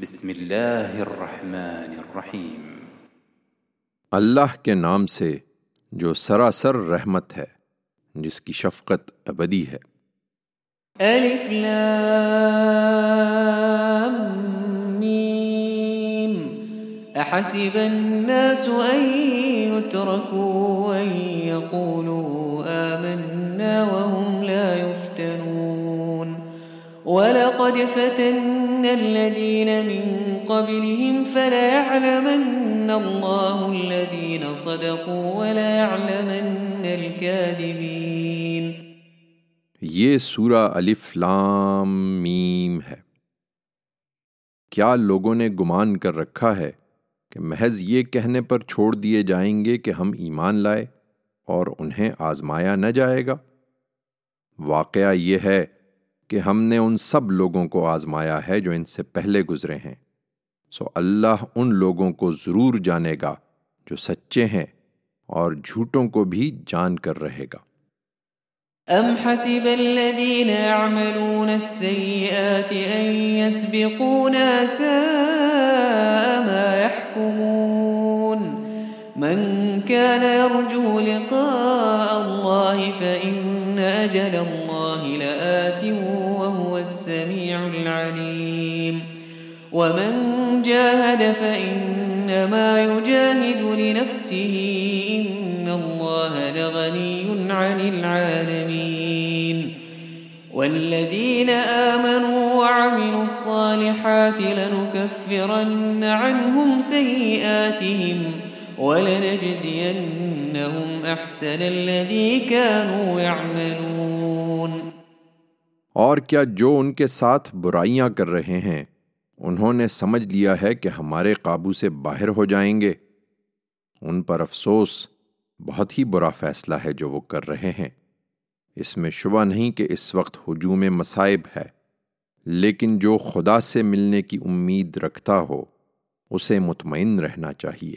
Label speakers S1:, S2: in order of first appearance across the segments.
S1: بسم اللہ الرحمن الرحیم اللہ کے نام سے جو سراسر رحمت ہے جس کی شفقت ابدی ہے
S2: الف لام میم احسب الناس ان ان يتركوا يقولوا آمنا وهم ولقد فتن الذين من قبلهم فلا يعلمن الله الذين صدقوا ولا يعلمن الكاذبين
S1: یہ سورہ الف لام میم ہے کیا لوگوں نے گمان کر رکھا ہے کہ محض یہ کہنے پر چھوڑ دیے جائیں گے کہ ہم ایمان لائے اور انہیں آزمایا نہ جائے گا واقعہ یہ ہے کہ کہ ہم نے ان سب لوگوں کو آزمایا ہے جو ان سے پہلے گزرے ہیں سو اللہ ان لوگوں کو ضرور جانے گا جو سچے ہیں اور جھوٹوں کو بھی جان کر رہے گا
S2: ام حسب الذين يعملون السيئات ان يسبقونا ساء ما يحكمون من كان يرجو لقاء الله فإن اجل الله ومن جاهد فإنما يجاهد لنفسه إن الله لغني عن العالمين والذين آمنوا وعملوا الصالحات لنكفرن عنهم سيئاتهم ولنجزينهم أحسن الذي كانوا يعملون
S1: اور کیا جو ان کے ساتھ برائیاں کر رہے ہیں انہوں نے سمجھ لیا ہے کہ ہمارے قابو سے باہر ہو جائیں گے ان پر افسوس بہت ہی برا فیصلہ ہے جو وہ کر رہے ہیں اس میں شبہ نہیں کہ اس وقت ہجوم مصائب ہے لیکن جو خدا سے ملنے کی امید رکھتا ہو اسے مطمئن رہنا چاہیے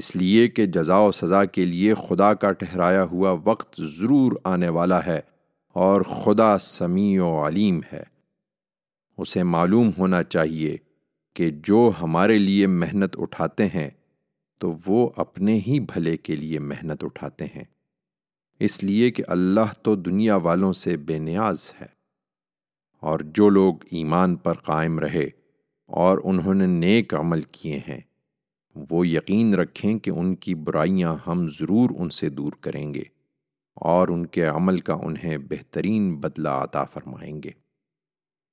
S1: اس لیے کہ جزا و سزا کے لیے خدا کا ٹھہرایا ہوا وقت ضرور آنے والا ہے اور خدا سمیع و علیم ہے اسے معلوم ہونا چاہیے کہ جو ہمارے لیے محنت اٹھاتے ہیں تو وہ اپنے ہی بھلے کے لیے محنت اٹھاتے ہیں اس لیے کہ اللہ تو دنیا والوں سے بے نیاز ہے اور جو لوگ ایمان پر قائم رہے اور انہوں نے نیک عمل کیے ہیں وہ یقین رکھیں کہ ان کی برائیاں ہم ضرور ان سے دور کریں گے اور ان کے عمل کا انہیں بہترین بدلہ عطا فرمائیں گے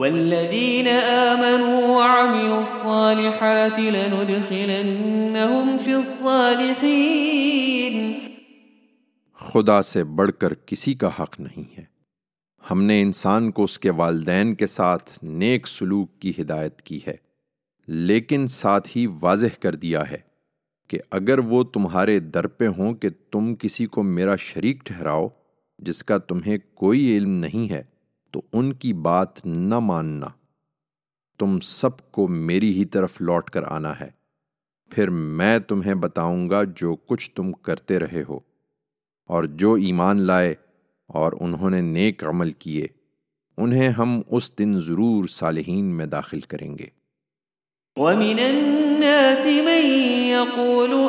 S2: والذين آمنوا وعملوا الصالحات لندخلنهم في الصالحين
S1: خدا سے بڑھ کر کسی کا حق نہیں ہے ہم نے انسان کو اس کے والدین کے ساتھ نیک سلوک کی ہدایت کی ہے لیکن ساتھ ہی واضح کر دیا ہے کہ اگر وہ تمہارے در پہ ہوں کہ تم کسی کو میرا شریک ٹھہراؤ جس کا تمہیں کوئی علم نہیں ہے تو ان کی بات نہ ماننا تم سب کو میری ہی طرف لوٹ کر آنا ہے پھر میں تمہیں بتاؤں گا جو کچھ تم کرتے رہے ہو اور جو ایمان لائے اور انہوں نے نیک عمل کیے انہیں ہم اس دن ضرور صالحین میں داخل کریں گے
S2: وَمِنَ النَّاسِ يَقُولُ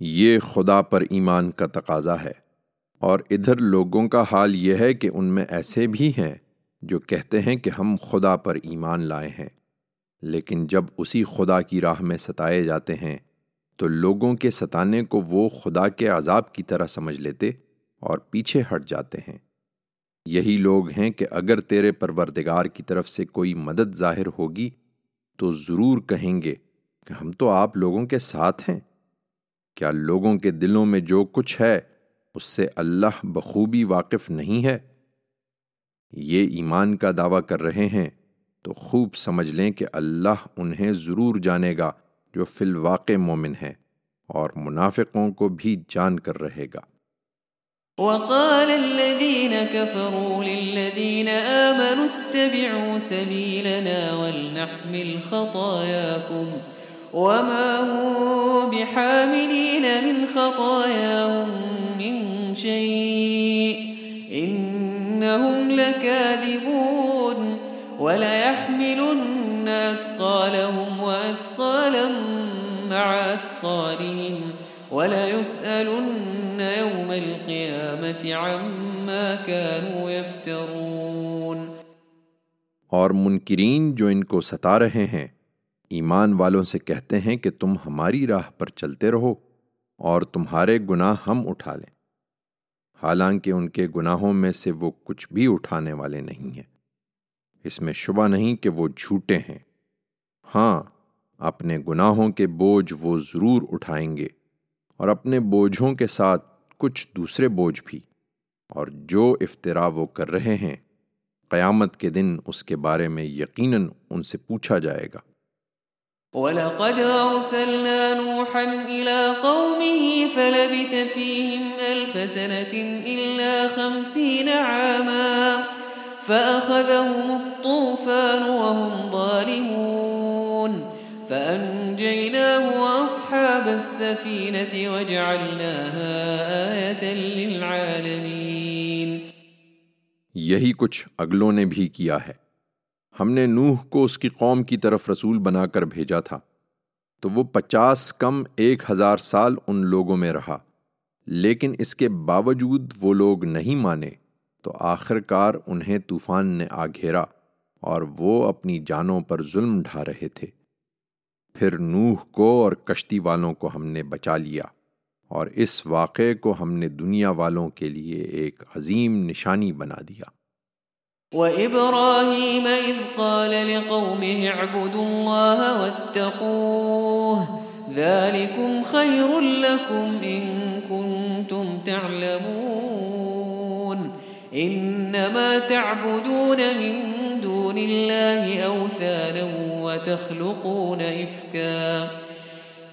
S1: یہ خدا پر ایمان کا تقاضا ہے اور ادھر لوگوں کا حال یہ ہے کہ ان میں ایسے بھی ہیں جو کہتے ہیں کہ ہم خدا پر ایمان لائے ہیں لیکن جب اسی خدا کی راہ میں ستائے جاتے ہیں تو لوگوں کے ستانے کو وہ خدا کے عذاب کی طرح سمجھ لیتے اور پیچھے ہٹ جاتے ہیں یہی لوگ ہیں کہ اگر تیرے پروردگار کی طرف سے کوئی مدد ظاہر ہوگی تو ضرور کہیں گے کہ ہم تو آپ لوگوں کے ساتھ ہیں کیا لوگوں کے دلوں میں جو کچھ ہے اس سے اللہ بخوبی واقف نہیں ہے یہ ایمان کا دعویٰ کر رہے ہیں تو خوب سمجھ لیں کہ اللہ انہیں ضرور جانے گا جو فی الواقع مومن ہیں اور منافقوں کو بھی جان کر رہے گا
S2: وقال آمنوا اتبعوا ولنحمل وما هم بحاملين من خطاياهم من شيء إنهم لكاذبون وليحملن أثقالهم وأثقالا مع أثقالهم وليسألن يوم القيامة عما كانوا يفترون
S1: اور منکرین جو ان کو ستا رہے ہیں ایمان والوں سے کہتے ہیں کہ تم ہماری راہ پر چلتے رہو اور تمہارے گناہ ہم اٹھا لیں حالانکہ ان کے گناہوں میں سے وہ کچھ بھی اٹھانے والے نہیں ہیں اس میں شبہ نہیں کہ وہ جھوٹے ہیں ہاں اپنے گناہوں کے بوجھ وہ ضرور اٹھائیں گے اور اپنے بوجھوں کے ساتھ کچھ دوسرے بوجھ بھی اور جو افطرا وہ کر رہے ہیں قیامت کے دن اس کے بارے میں یقیناً ان سے پوچھا جائے گا
S2: ولقد أرسلنا نوحا إلى قومه فلبث فيهم ألف سنة إلا خمسين عاما فأخذهم الطوفان وهم ظالمون فأنجيناه وأصحاب السفينة وجعلناها آية للعالمين
S1: یہی کچھ اگلوں نے بھی کیا ہے ہم نے نوح کو اس کی قوم کی طرف رسول بنا کر بھیجا تھا تو وہ پچاس کم ایک ہزار سال ان لوگوں میں رہا لیکن اس کے باوجود وہ لوگ نہیں مانے تو آخر کار انہیں طوفان نے آ گھیرا اور وہ اپنی جانوں پر ظلم ڈھا رہے تھے پھر نوح کو اور کشتی والوں کو ہم نے بچا لیا اور اس واقعے کو ہم نے دنیا والوں کے لیے ایک عظیم نشانی بنا دیا
S2: وإبراهيم إذ قال لقومه اعبدوا الله واتقوه ذلكم خير لكم إن كنتم تعلمون إنما تعبدون من دون الله أوثانا وتخلقون إفكا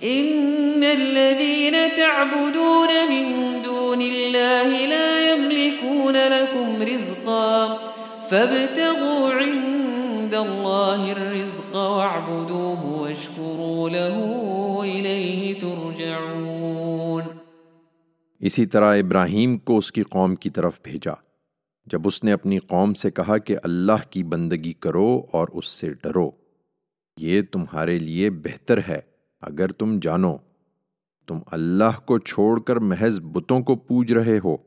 S2: إن الذين تعبدون من دون الله لا يملكون لكم رزقاً فابتغوا عند الله الرزق واعبدوه واشكروا له ترجعون
S1: اسی طرح ابراہیم کو اس کی قوم کی طرف بھیجا جب اس نے اپنی قوم سے کہا کہ اللہ کی بندگی کرو اور اس سے ڈرو یہ تمہارے لیے بہتر ہے اگر تم جانو تم اللہ کو چھوڑ کر محض بتوں کو پوج رہے ہو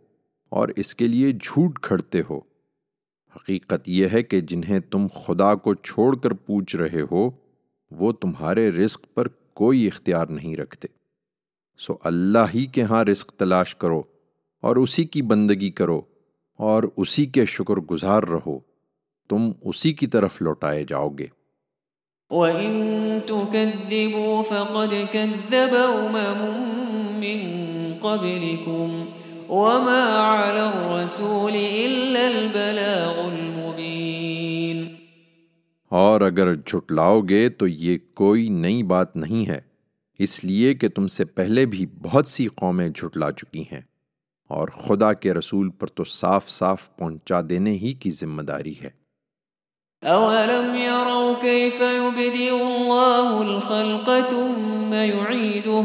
S1: اور اس کے لیے جھوٹ کھڑتے ہو حقیقت یہ ہے کہ جنہیں تم خدا کو چھوڑ کر پوچھ رہے ہو وہ تمہارے رزق پر کوئی اختیار نہیں رکھتے سو اللہ ہی کے ہاں رزق تلاش کرو اور اسی کی بندگی کرو اور اسی کے شکر گزار رہو تم اسی کی طرف لوٹائے جاؤ گے
S2: وما على الرسول إلا البلاغ المبين
S1: اور اگر جھٹلاؤ گے تو یہ کوئی نئی بات نہیں ہے اس لیے کہ تم سے پہلے بھی بہت سی قومیں جھٹلا چکی ہیں اور خدا کے رسول پر تو صاف صاف پہنچا دینے ہی کی ذمہ داری ہے اولم يروا كيف
S2: يبدئ الله الخلق ثم يعيده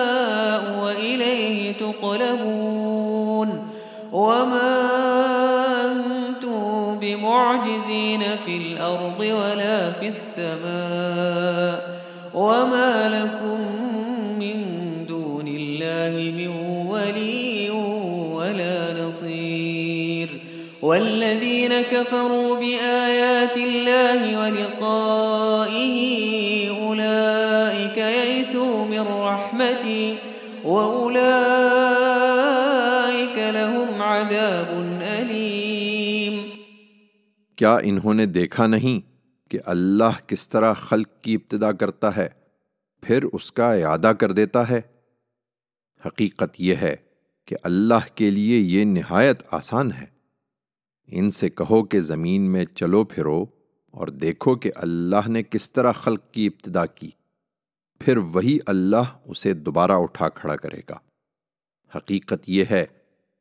S2: تقلبون وما أنتم بمعجزين في الأرض ولا في السماء وما لكم من دون الله من ولي ولا نصير والذين كفروا بآيات الله ولقائه أولئك يئسوا من رحمته
S1: کیا انہوں نے دیکھا نہیں کہ اللہ کس طرح خلق کی ابتدا کرتا ہے پھر اس کا اعادہ کر دیتا ہے حقیقت یہ ہے کہ اللہ کے لیے یہ نہایت آسان ہے ان سے کہو کہ زمین میں چلو پھرو اور دیکھو کہ اللہ نے کس طرح خلق کی ابتدا کی پھر وہی اللہ اسے دوبارہ اٹھا کھڑا کرے گا حقیقت یہ ہے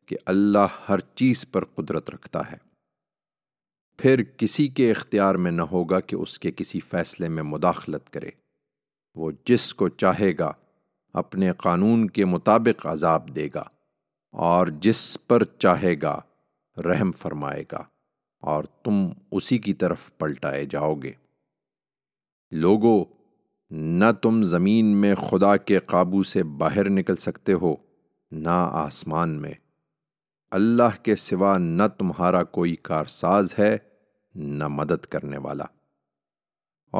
S1: کہ اللہ ہر چیز پر قدرت رکھتا ہے پھر کسی کے اختیار میں نہ ہوگا کہ اس کے کسی فیصلے میں مداخلت کرے وہ جس کو چاہے گا اپنے قانون کے مطابق عذاب دے گا اور جس پر چاہے گا رحم فرمائے گا اور تم اسی کی طرف پلٹائے جاؤ گے لوگوں نہ تم زمین میں خدا کے قابو سے باہر نکل سکتے ہو نہ آسمان میں اللہ کے سوا نہ تمہارا کوئی کارساز ہے نہ مدد کرنے والا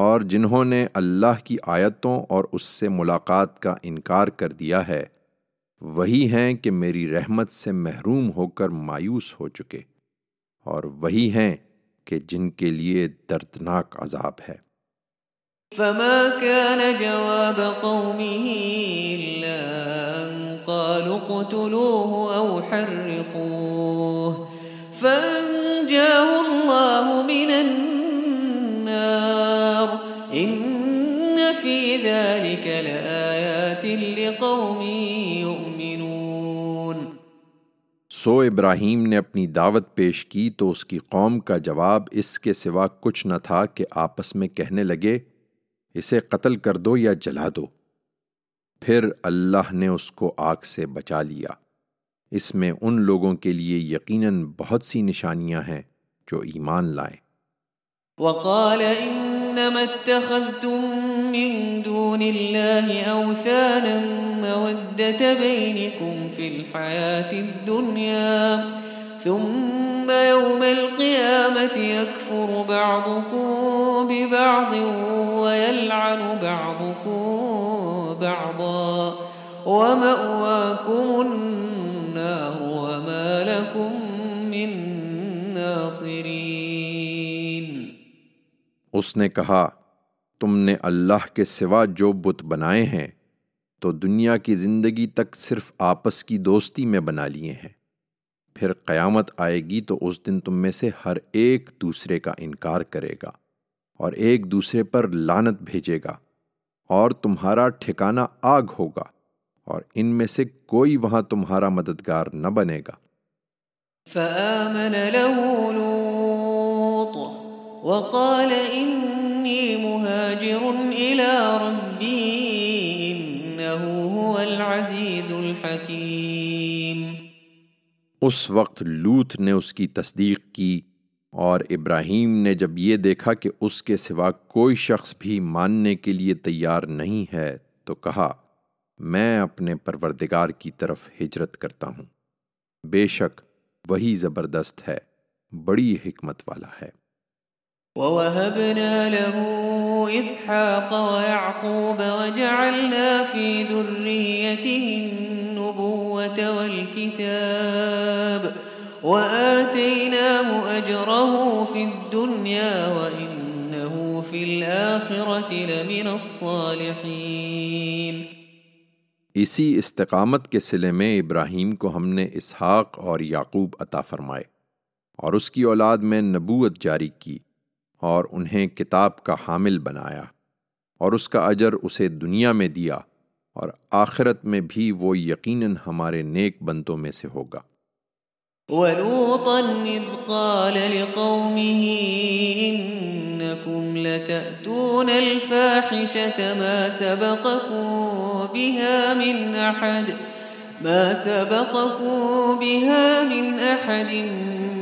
S1: اور جنہوں نے اللہ کی آیتوں اور اس سے ملاقات کا انکار کر دیا ہے وہی ہیں کہ میری رحمت سے محروم ہو کر مایوس ہو چکے اور وہی ہیں کہ جن کے لیے دردناک عذاب ہے
S2: فما كان جواب قومه إلا أن قالوا اقتلوه أو حرقوه فأنجاه الله من النار إن في ذلك لآيات لقوم يؤمنون
S1: سو ابراہیم نے اپنی دعوت پیش کی تو اس کی قوم کا جواب اس کے سوا کچھ نہ تھا کہ آپس میں کہنے لگے اسے قتل کر دو یا جلا دو پھر اللہ نے اس کو آگ سے بچا لیا اس میں ان لوگوں کے لیے یقیناً بہت سی نشانیاں ہیں جو ایمان لائیں
S2: وقال انما اتخذتم من دون الله اوثانا موده بينكم في الحياه الدنيا ثم يوم القيامة يكفر بعضكم ببعض ويلعن بعضكم بعضا ومأواكم النار وما لكم من ناصرين
S1: اس نے کہا تم نے اللہ کے سوا جو بت بنائے ہیں تو دنیا کی زندگی تک صرف آپس کی دوستی میں بنا لیے ہیں پھر قیامت آئے گی تو اس دن تم میں سے ہر ایک دوسرے کا انکار کرے گا اور ایک دوسرے پر لانت بھیجے گا اور تمہارا ٹھکانہ آگ ہوگا اور ان میں سے کوئی وہاں تمہارا مددگار نہ بنے گا اس وقت لوت نے اس کی تصدیق کی اور ابراہیم نے جب یہ دیکھا کہ اس کے سوا کوئی شخص بھی ماننے کے لیے تیار نہیں ہے تو کہا میں اپنے پروردگار کی طرف ہجرت کرتا ہوں بے شک وہی زبردست ہے بڑی حکمت والا ہے
S2: وَوَهَبْنَا لَهُ والكتاب وآتيناه أجره في في الدنيا وإنه الآخرة لمن الصالحين
S1: اسی استقامت کے سلے میں ابراہیم کو ہم نے اسحاق اور یعقوب عطا فرمائے اور اس کی اولاد میں نبوت جاری کی اور انہیں کتاب کا حامل بنایا اور اس کا اجر اسے دنیا میں دیا اور آخرت میں بھی وہ یقیناً ہمارے نیک بندوں میں سے ہوگا
S2: ولوطا إذ قال لقومه إنكم لتأتون الفاحشة ما سبقكم بها من أحد ما سبقكم بها من أحد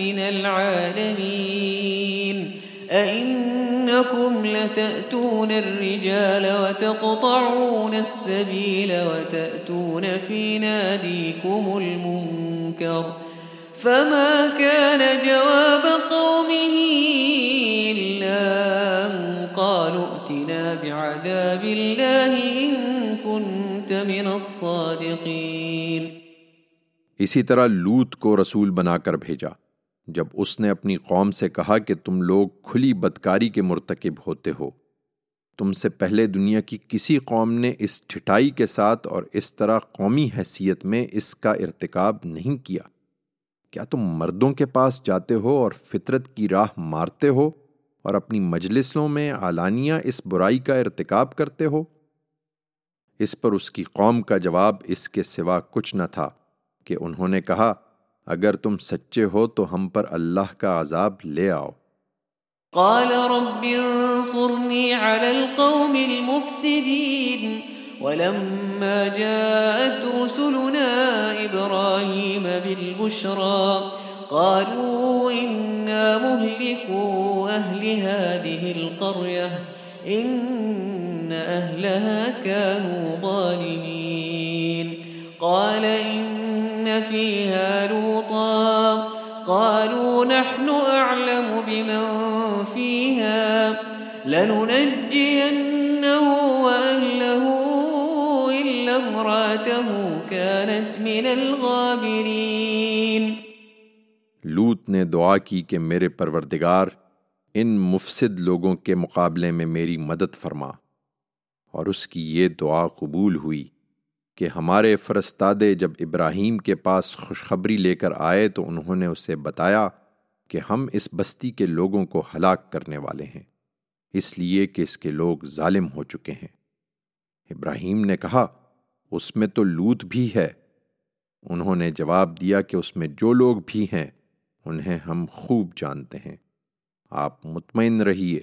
S2: من العالمين أئن إنكم لتأتون الرجال وتقطعون السبيل وتأتون في ناديكم المنكر فما كان جواب قومه إلا أن قالوا ائتنا بعذاب الله إن كنت من الصادقين
S1: طرح لوت کو رسول بنا کر بھیجا جب اس نے اپنی قوم سے کہا کہ تم لوگ کھلی بدکاری کے مرتکب ہوتے ہو تم سے پہلے دنیا کی کسی قوم نے اس ٹھٹائی کے ساتھ اور اس طرح قومی حیثیت میں اس کا ارتکاب نہیں کیا کیا تم مردوں کے پاس جاتے ہو اور فطرت کی راہ مارتے ہو اور اپنی مجلسوں میں اعلانیہ اس برائی کا ارتکاب کرتے ہو اس پر اس کی قوم کا جواب اس کے سوا کچھ نہ تھا کہ انہوں نے کہا اگر تم سچے ہو تو ہم پر اللہ کا عذاب لے آؤ
S2: قال رب انصرني على القوم المفسدين ولما جاءت رسلنا إبراهيم بالبشرى قالوا إنا مهلكوا أهل هذه القرية إن أهلها كانوا ظالمين قال إن فيها لوطا قالوا نحن أعلم بمن فيها لننجينه وأهله إلا امراته كانت من الغابرين
S1: لوط نے دعا کی کہ میرے پروردگار ان مفسد لوگوں کے مقابلے میں میری مدد فرما اور اس کی یہ دعا قبول ہوئی کہ ہمارے فرستادے جب ابراہیم کے پاس خوشخبری لے کر آئے تو انہوں نے اسے بتایا کہ ہم اس بستی کے لوگوں کو ہلاک کرنے والے ہیں اس لیے کہ اس کے لوگ ظالم ہو چکے ہیں ابراہیم نے کہا اس میں تو لوت بھی ہے انہوں نے جواب دیا کہ اس میں جو لوگ بھی ہیں انہیں ہم خوب جانتے ہیں آپ مطمئن رہیے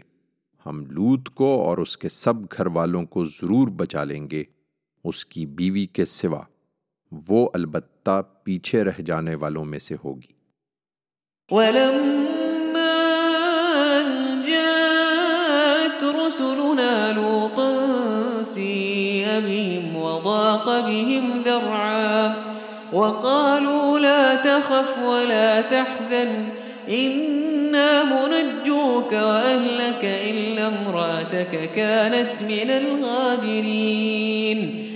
S1: ہم لوت کو اور اس کے سب گھر والوں کو ضرور بچا لیں گے اس کی بیوی کے سوا وہ البتہ پیچھے رہ جانے والوں میں سے
S2: رسلنا لوطا سيئ بهم وضاق بهم ذرعا وقالوا لا تخف ولا تحزن إنا منجوك وأهلك إلا امرأتك كانت من الغابرين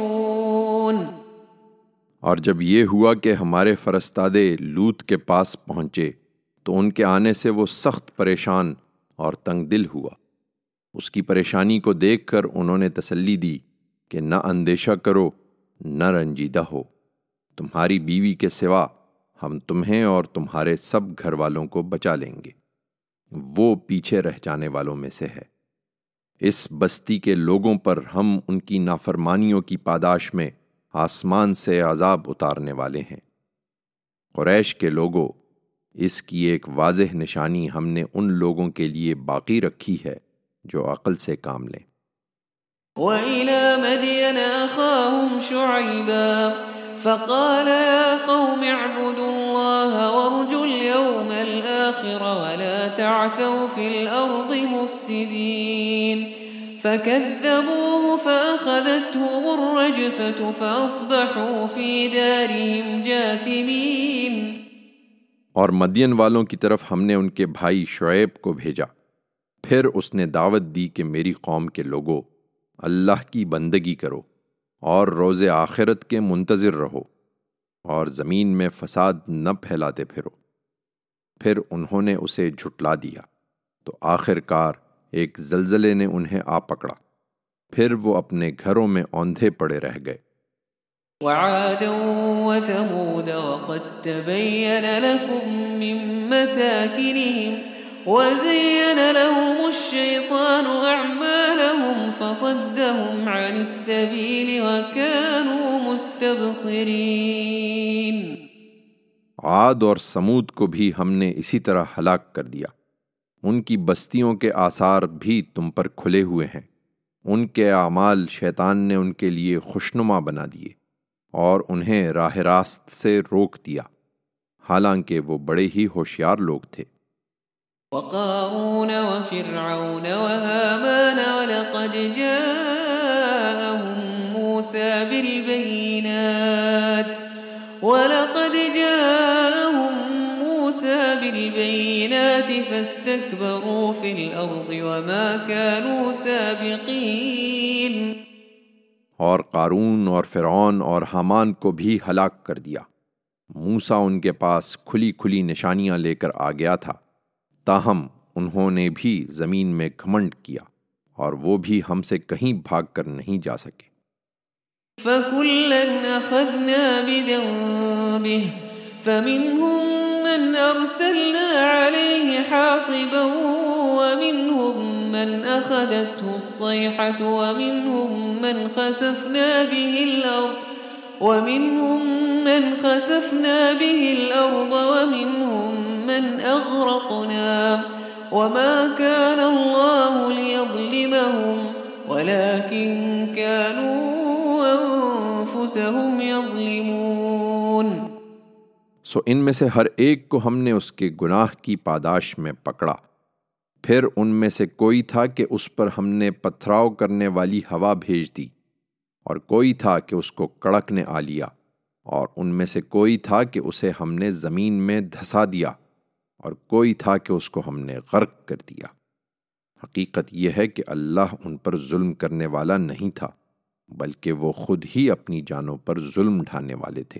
S1: اور جب یہ ہوا کہ ہمارے فرستادے لوت کے پاس پہنچے تو ان کے آنے سے وہ سخت پریشان اور تنگ دل ہوا اس کی پریشانی کو دیکھ کر انہوں نے تسلی دی کہ نہ اندیشہ کرو نہ رنجیدہ ہو تمہاری بیوی کے سوا ہم تمہیں اور تمہارے سب گھر والوں کو بچا لیں گے وہ پیچھے رہ جانے والوں میں سے ہے اس بستی کے لوگوں پر ہم ان کی نافرمانیوں کی پاداش میں آسمان سے عذاب اتارنے والے ہیں قریش کے لوگوں اس کی ایک واضح نشانی ہم نے ان لوگوں کے لیے باقی رکھی ہے جو عقل سے کام لیں
S2: وَإِلَى مَدْيَنَ أَخَاهُمْ شُعِبًا فَقَالَ يَا قَوْمِ اعْبُدُوا اللَّهَ وَارْجُوا الْيَوْمَ الْآخِرَ وَلَا تَعْثَوْا فِي الْأَرْضِ مُفْسِدِينَ فكذبوه الرجفة فأصبحوا في دارهم جاثمين
S1: اور مدین والوں کی طرف ہم نے ان کے بھائی شعیب کو بھیجا پھر اس نے دعوت دی کہ میری قوم کے لوگوں اللہ کی بندگی کرو اور روز آخرت کے منتظر رہو اور زمین میں فساد نہ پھیلاتے پھرو پھر انہوں نے اسے جھٹلا دیا تو آخر کار ایک زلزلے نے انہیں آ پکڑا پھر وہ اپنے گھروں میں اوندھے پڑے رہ گئے وعاد وثمود وقد تبين
S2: لكم من مساكنهم وزين لهم الشيطان أعمالهم فصدهم عن السبيل وكانوا مستبصرين عاد
S1: اور سمود کو بھی ہم نے اسی طرح ہلاک کر دیا ان کی بستیوں کے آثار بھی تم پر کھلے ہوئے ہیں ان کے اعمال شیطان نے ان کے لیے خوشنما بنا دیے اور انہیں راہ راست سے روک دیا حالانکہ وہ بڑے ہی ہوشیار لوگ تھے
S2: وقارون وفرعون وهامان ولقد جاءهم موسى بالبينات ولقد بالبينات فاستكبروا
S1: في الأرض وما كانوا سابقين اور قارون اور فرعون اور حمان کو بھی ہلاک کر دیا موسا ان کے پاس کھلی کھلی نشانیاں لے کر آ گیا تھا تاہم انہوں نے بھی زمین میں کھمنڈ کیا اور وہ بھی ہم سے کہیں بھاگ کر نہیں جا سکے
S2: فَكُلًا أَخَذْنَا بِذَنْبِهِ فَمِنْهُمْ من أرسلنا عليه حاصبا ومنهم من أخذته الصيحة ومنهم من خسفنا به الأرض ومنهم من خسفنا به الأرض ومنهم من أغرقنا وما كان الله ليظلمهم ولكن كانوا أنفسهم
S1: سو ان میں سے ہر ایک کو ہم نے اس کے گناہ کی پاداش میں پکڑا پھر ان میں سے کوئی تھا کہ اس پر ہم نے پتھراؤ کرنے والی ہوا بھیج دی اور کوئی تھا کہ اس کو کڑکنے آ لیا اور ان میں سے کوئی تھا کہ اسے ہم نے زمین میں دھسا دیا اور کوئی تھا کہ اس کو ہم نے غرق کر دیا حقیقت یہ ہے کہ اللہ ان پر ظلم کرنے والا نہیں تھا بلکہ وہ خود ہی اپنی جانوں پر ظلم ڈھانے والے تھے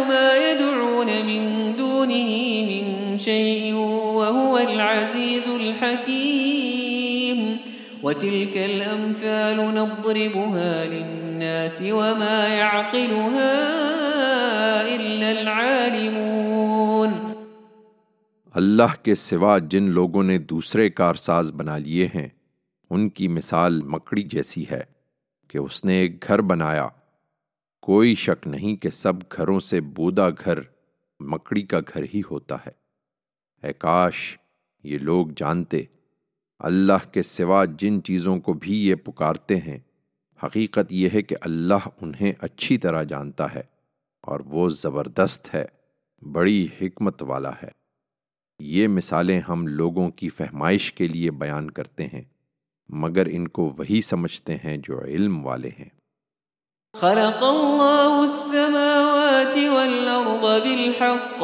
S2: وهو العزيز الحكيم وتلك الأمثال نضربها للناس وما يعقلها إلا العالمون
S1: اللہ کے سوا جن لوگوں نے دوسرے کارساز بنا لیے ہیں ان کی مثال مکڑی جیسی ہے کہ اس نے ایک گھر بنایا کوئی شک نہیں کہ سب گھروں سے بودا گھر مکڑی کا گھر ہی ہوتا ہے اے کاش یہ لوگ جانتے اللہ کے سوا جن چیزوں کو بھی یہ پکارتے ہیں حقیقت یہ ہے کہ اللہ انہیں اچھی طرح جانتا ہے اور وہ زبردست ہے بڑی حکمت والا ہے یہ مثالیں ہم لوگوں کی فہمائش کے لیے بیان کرتے ہیں مگر ان کو وہی سمجھتے ہیں جو علم والے ہیں
S2: خلق اللہ السماوات والارض بالحق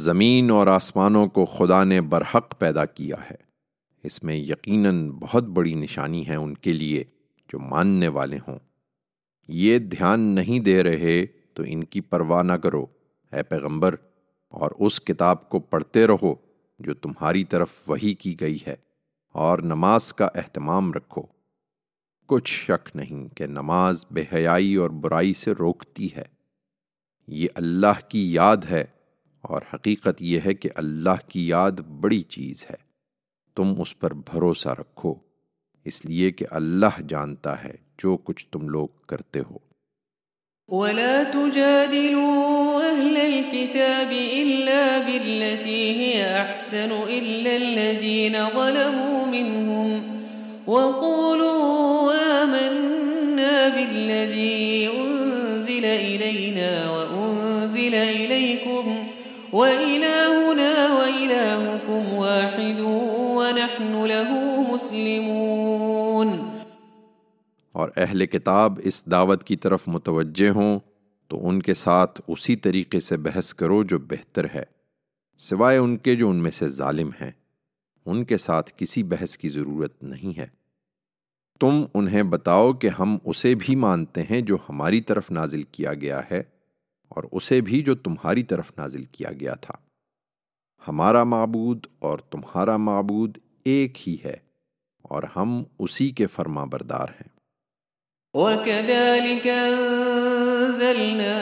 S1: زمین اور آسمانوں کو خدا نے برحق پیدا کیا ہے اس میں یقیناً بہت بڑی نشانی ہے ان کے لیے جو ماننے والے ہوں یہ دھیان نہیں دے رہے تو ان کی پرواہ نہ کرو اے پیغمبر اور اس کتاب کو پڑھتے رہو جو تمہاری طرف وہی کی گئی ہے اور نماز کا اہتمام رکھو کچھ شک نہیں کہ نماز بے حیائی اور برائی سے روکتی ہے یہ اللہ کی یاد ہے اور حقیقت یہ ہے کہ اللہ کی یاد بڑی چیز ہے تم اس پر بھروسہ رکھو اس لیے کہ اللہ جانتا ہے جو کچھ تم لوگ کرتے ہو
S2: ولا تجادلوا الكتاب بالتي هي الذين ظلموا منهم وقولوا آمنا بالذي وإلهنا وإلهكم واحد ونحن له مسلمون
S1: اور اہل کتاب
S2: اس دعوت کی طرف متوجہ ہوں تو
S1: ان کے ساتھ اسی طریقے سے بحث کرو جو بہتر ہے سوائے ان کے جو ان میں سے ظالم ہیں ان کے ساتھ کسی بحث کی ضرورت نہیں ہے تم انہیں بتاؤ کہ ہم اسے بھی مانتے ہیں جو ہماری طرف نازل کیا گیا ہے اور اسے بھی جو تمہاری طرف نازل کیا گیا تھا ہمارا معبود اور تمہارا معبود ایک ہی ہے اور ہم اسی کے فرما بردار ہیں
S2: وَكَذَلِكَ أَنزَلْنَا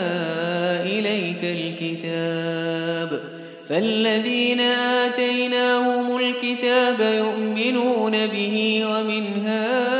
S2: إِلَيْكَ الْكِتَابِ فَالَّذِينَ آتَيْنَاهُمُ الْكِتَابَ يُؤْمِنُونَ بِهِ وَمِنْ هَا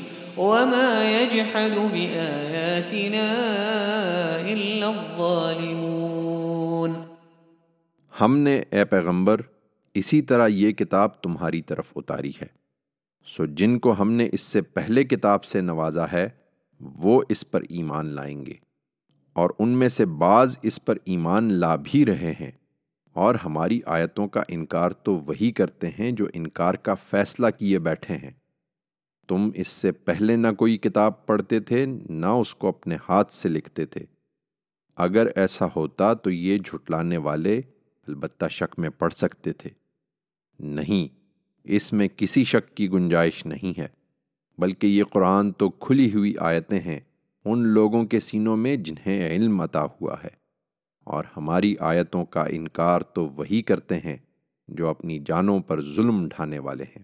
S2: وما يجحد بآياتنا إلا الظالمون ہم نے اے پیغمبر اسی طرح یہ کتاب تمہاری
S1: طرف
S2: اتاری ہے سو جن
S1: کو ہم نے اس سے پہلے کتاب سے نوازا ہے وہ اس پر ایمان لائیں گے اور ان میں سے بعض اس پر ایمان لا بھی رہے ہیں اور ہماری آیتوں کا انکار تو وہی کرتے ہیں جو انکار کا فیصلہ کیے بیٹھے ہیں تم اس سے پہلے نہ کوئی کتاب پڑھتے تھے نہ اس کو اپنے ہاتھ سے لکھتے تھے اگر ایسا ہوتا تو یہ جھٹلانے والے البتہ شک میں پڑھ سکتے تھے نہیں اس میں کسی شک کی گنجائش نہیں ہے بلکہ یہ قرآن تو کھلی ہوئی آیتیں ہیں ان لوگوں کے سینوں میں جنہیں علم عطا ہوا ہے اور ہماری آیتوں کا انکار تو وہی کرتے ہیں جو اپنی جانوں پر ظلم ڈھانے والے ہیں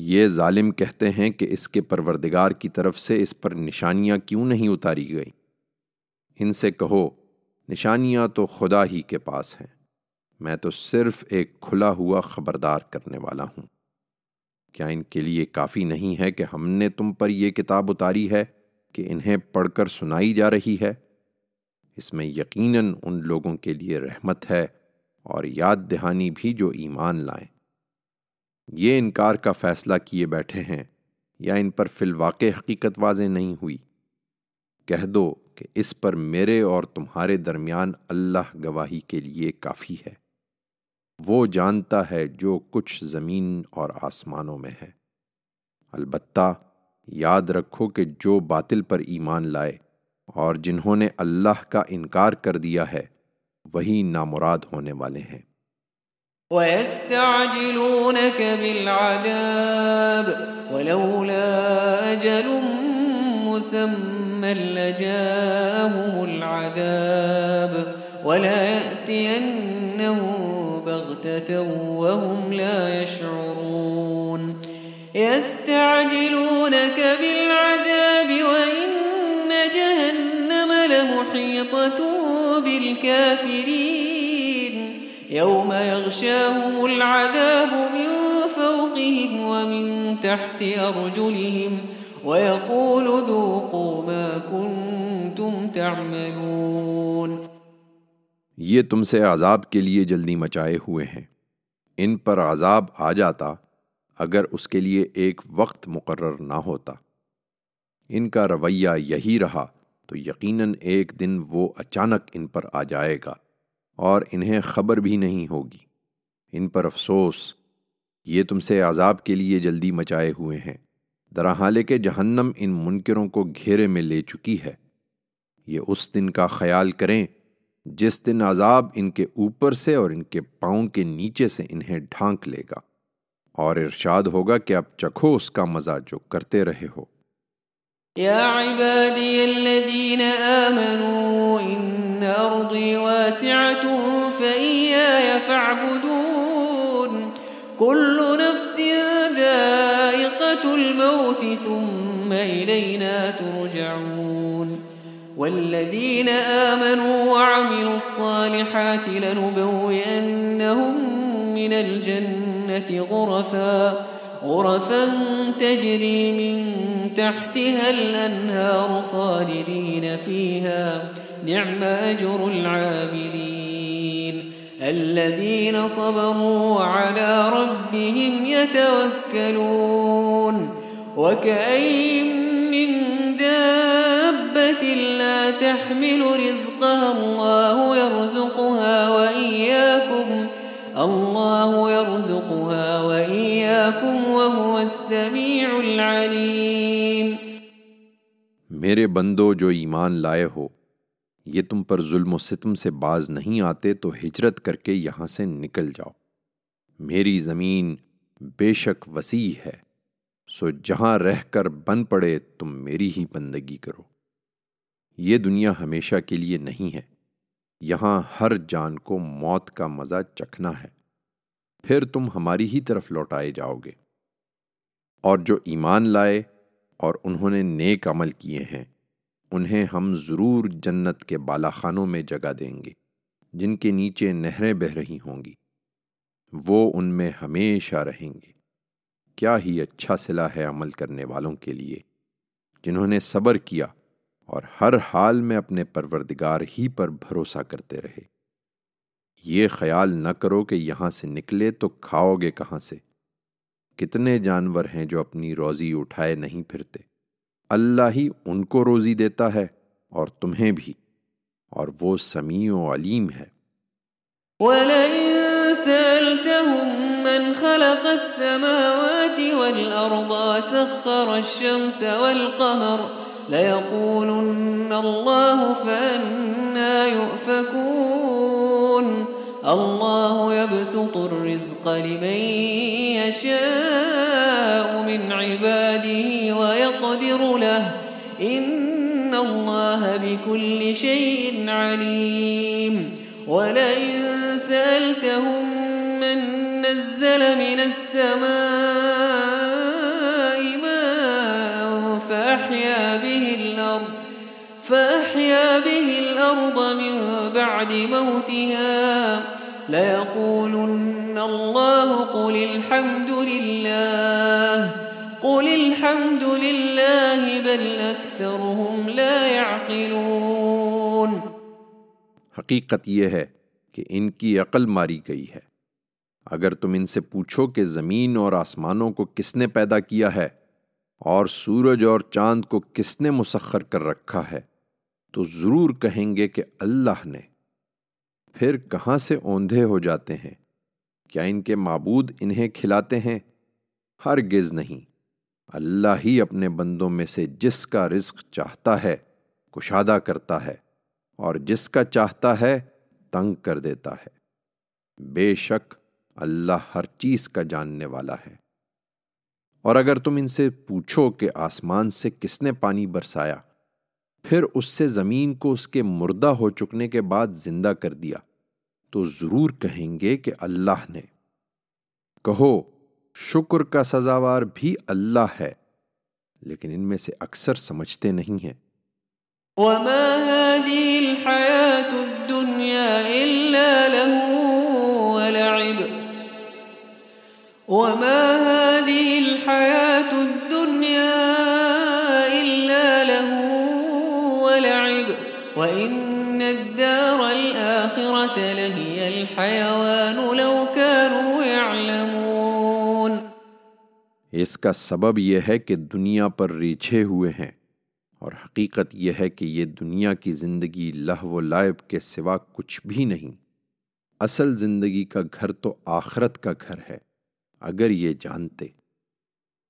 S1: یہ ظالم کہتے ہیں کہ اس کے پروردگار کی طرف سے اس پر نشانیاں کیوں نہیں اتاری گئیں ان سے کہو نشانیاں تو خدا ہی کے پاس ہیں میں تو صرف ایک کھلا ہوا خبردار کرنے والا ہوں کیا ان کے لیے کافی نہیں ہے کہ ہم نے تم پر یہ کتاب اتاری ہے کہ انہیں پڑھ کر سنائی جا رہی ہے اس میں یقیناً ان لوگوں کے لیے رحمت ہے اور یاد دہانی بھی جو ایمان لائیں یہ انکار کا فیصلہ کیے بیٹھے ہیں یا ان پر فی الواقع حقیقت واضح نہیں ہوئی کہہ دو کہ اس پر میرے اور تمہارے درمیان اللہ گواہی کے لیے کافی ہے وہ جانتا ہے جو کچھ زمین اور آسمانوں میں ہے البتہ یاد رکھو کہ جو باطل پر ایمان لائے اور جنہوں نے اللہ کا انکار کر دیا ہے وہی نامراد ہونے والے ہیں
S2: ويستعجلونك بالعذاب ولولا أجل مسمى لجاءهم العذاب ولا يأتينه بغتة وهم لا يشعرون يستعجلونك بالعذاب وإن جهنم لمحيطة بالكافرين يوم يغشاهم العذاب من فوقهم ومن تحت أرجلهم ويقول ذوقوا ما كنتم تعملون
S1: یہ تم سے عذاب کے لیے جلدی مچائے ہوئے ہیں ان پر عذاب آ جاتا اگر اس کے لیے ایک وقت مقرر نہ ہوتا ان کا رویہ یہی رہا تو یقیناً ایک دن وہ اچانک ان پر آ جائے گا اور انہیں خبر بھی نہیں ہوگی ان پر افسوس یہ تم سے عذاب کے لیے جلدی مچائے ہوئے ہیں دراحال کے جہنم ان منکروں کو گھیرے میں لے چکی ہے یہ اس دن کا خیال کریں جس دن عذاب ان کے اوپر سے اور ان کے پاؤں کے نیچے سے انہیں ڈھانک لے گا اور ارشاد ہوگا کہ اب چکھو اس کا مزہ جو کرتے رہے ہو
S2: يا عبادي الذين آمنوا إن أرضي واسعة فإياي فاعبدون كل نفس ذائقة الموت ثم إلينا ترجعون والذين آمنوا وعملوا الصالحات لنبوئنهم من الجنة غرفاً غرفا تجري من تحتها الأنهار خالدين فيها نعم أجر العاملين الذين صبروا وعلى ربهم يتوكلون وكأين من دابة لا تحمل رزقها الله يرزقها ويرزقها الله يرزقها وإياكم وهو السميع العليم
S1: میرے بندو جو ایمان لائے ہو یہ تم پر ظلم و ستم سے باز نہیں آتے تو ہجرت کر کے یہاں سے نکل جاؤ میری زمین بے شک وسیع ہے سو جہاں رہ کر بن پڑے تم میری ہی بندگی کرو یہ دنیا ہمیشہ کے لیے نہیں ہے یہاں ہر جان کو موت کا مزہ چکھنا ہے پھر تم ہماری ہی طرف لوٹائے جاؤ گے اور جو ایمان لائے اور انہوں نے نیک عمل کیے ہیں انہیں ہم ضرور جنت کے بالا خانوں میں جگہ دیں گے جن کے نیچے نہریں بہ رہی ہوں گی وہ ان میں ہمیشہ رہیں گے کیا ہی اچھا صلاح ہے عمل کرنے والوں کے لیے جنہوں نے صبر کیا اور ہر حال میں اپنے پروردگار ہی پر بھروسہ کرتے رہے یہ خیال نہ کرو کہ یہاں سے نکلے تو کھاؤ گے کہاں سے کتنے جانور ہیں جو اپنی روزی اٹھائے نہیں پھرتے اللہ ہی ان کو روزی دیتا ہے اور تمہیں بھی اور وہ سمیع و علیم ہے
S2: ليقولن الله فأنا يؤفكون الله يبسط الرزق لمن يشاء من عباده ويقدر له إن الله بكل شيء عليم ولئن سألتهم من نزل من السماء فأحيا به الأرض فأحيا به الأرض من بعد موتها ليقولن الله قل الحمد لله قل الحمد لله بل أكثرهم لا يعقلون
S1: حقیقت یہ ہے کہ ان کی عقل ماری گئی ہے اگر تم ان سے پوچھو کہ زمین اور آسمانوں کو کس نے پیدا کیا ہے اور سورج اور چاند کو کس نے مسخر کر رکھا ہے تو ضرور کہیں گے کہ اللہ نے پھر کہاں سے اوندھے ہو جاتے ہیں کیا ان کے معبود انہیں کھلاتے ہیں ہرگز نہیں اللہ ہی اپنے بندوں میں سے جس کا رزق چاہتا ہے کشادہ کرتا ہے اور جس کا چاہتا ہے تنگ کر دیتا ہے بے شک اللہ ہر چیز کا جاننے والا ہے اور اگر تم ان سے پوچھو کہ آسمان سے کس نے پانی برسایا پھر اس سے زمین کو اس کے مردہ ہو چکنے کے بعد زندہ کر دیا تو ضرور کہیں گے کہ اللہ نے کہو شکر کا سزاوار بھی اللہ ہے لیکن ان میں سے اکثر سمجھتے نہیں ہیں
S2: هذه الحياة الدنيا إلا له ولعب وإن الدار الآخرة لهي الحيوان لو كانوا يعلمون اس کا
S1: سبب یہ ہے کہ دنیا پر ریچھے ہوئے ہیں اور حقیقت یہ ہے کہ یہ دنیا کی زندگی لہ و لائب کے سوا کچھ بھی نہیں اصل زندگی کا گھر تو آخرت کا گھر ہے اگر یہ جانتے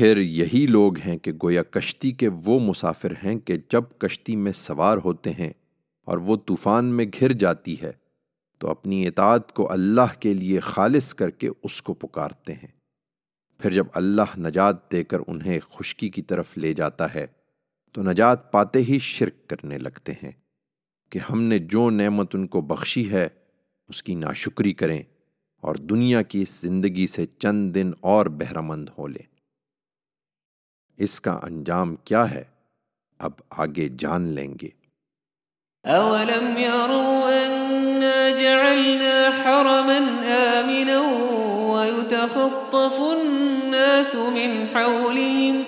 S1: پھر یہی لوگ ہیں کہ گویا کشتی کے وہ مسافر ہیں کہ جب کشتی میں سوار ہوتے ہیں اور وہ طوفان میں گھر جاتی ہے تو اپنی اطاعت کو اللہ کے لیے خالص کر کے اس کو پکارتے ہیں پھر جب اللہ نجات دے کر انہیں خشکی کی طرف لے جاتا ہے تو نجات پاتے ہی شرک کرنے لگتے ہیں کہ ہم نے جو نعمت ان کو بخشی ہے اس کی ناشکری کریں اور دنیا کی زندگی سے چند دن اور بہرمند ہو لیں انجام کیا ہے اب آگے جان لیں گے
S2: أولم يروا أنا جعلنا حرما آمنا ويتخطف الناس من حولهم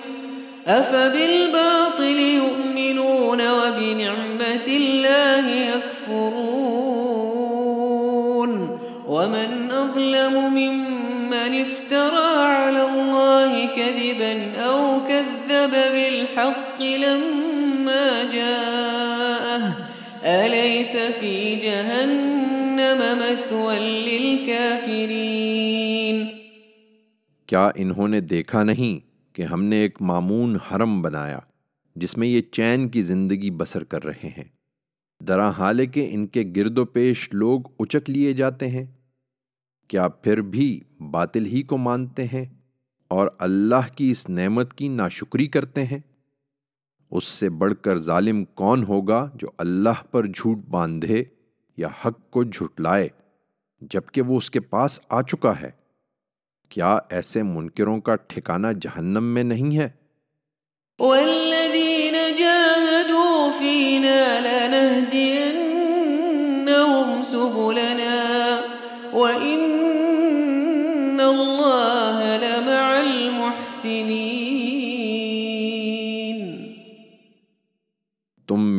S2: أفبالباطل يؤمنون وبنعمة الله يكفرون ومن أظلم ممن افترى على الله كذب بالحق لما أليس
S1: في جهنم مثوى للكافرين کیا انہوں نے دیکھا نہیں کہ ہم نے ایک معمون حرم بنایا جس میں یہ چین کی زندگی بسر کر رہے ہیں درا حالے کے ان کے گرد و پیش لوگ اچک لیے جاتے ہیں کیا پھر بھی باطل ہی کو مانتے ہیں اور اللہ کی اس نعمت کی ناشکری کرتے ہیں اس سے بڑھ کر ظالم کون ہوگا جو اللہ پر جھوٹ باندھے یا حق کو جھٹلائے جبکہ وہ اس کے پاس آ چکا ہے کیا ایسے منکروں کا ٹھکانہ جہنم میں نہیں ہے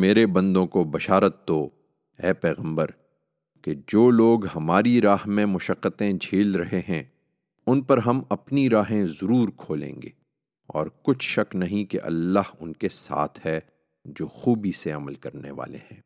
S1: میرے بندوں کو بشارت تو اے پیغمبر کہ جو لوگ ہماری راہ میں مشقتیں جھیل رہے ہیں ان پر ہم اپنی راہیں ضرور کھولیں گے اور کچھ شک نہیں کہ اللہ ان کے ساتھ ہے جو خوبی سے عمل کرنے والے ہیں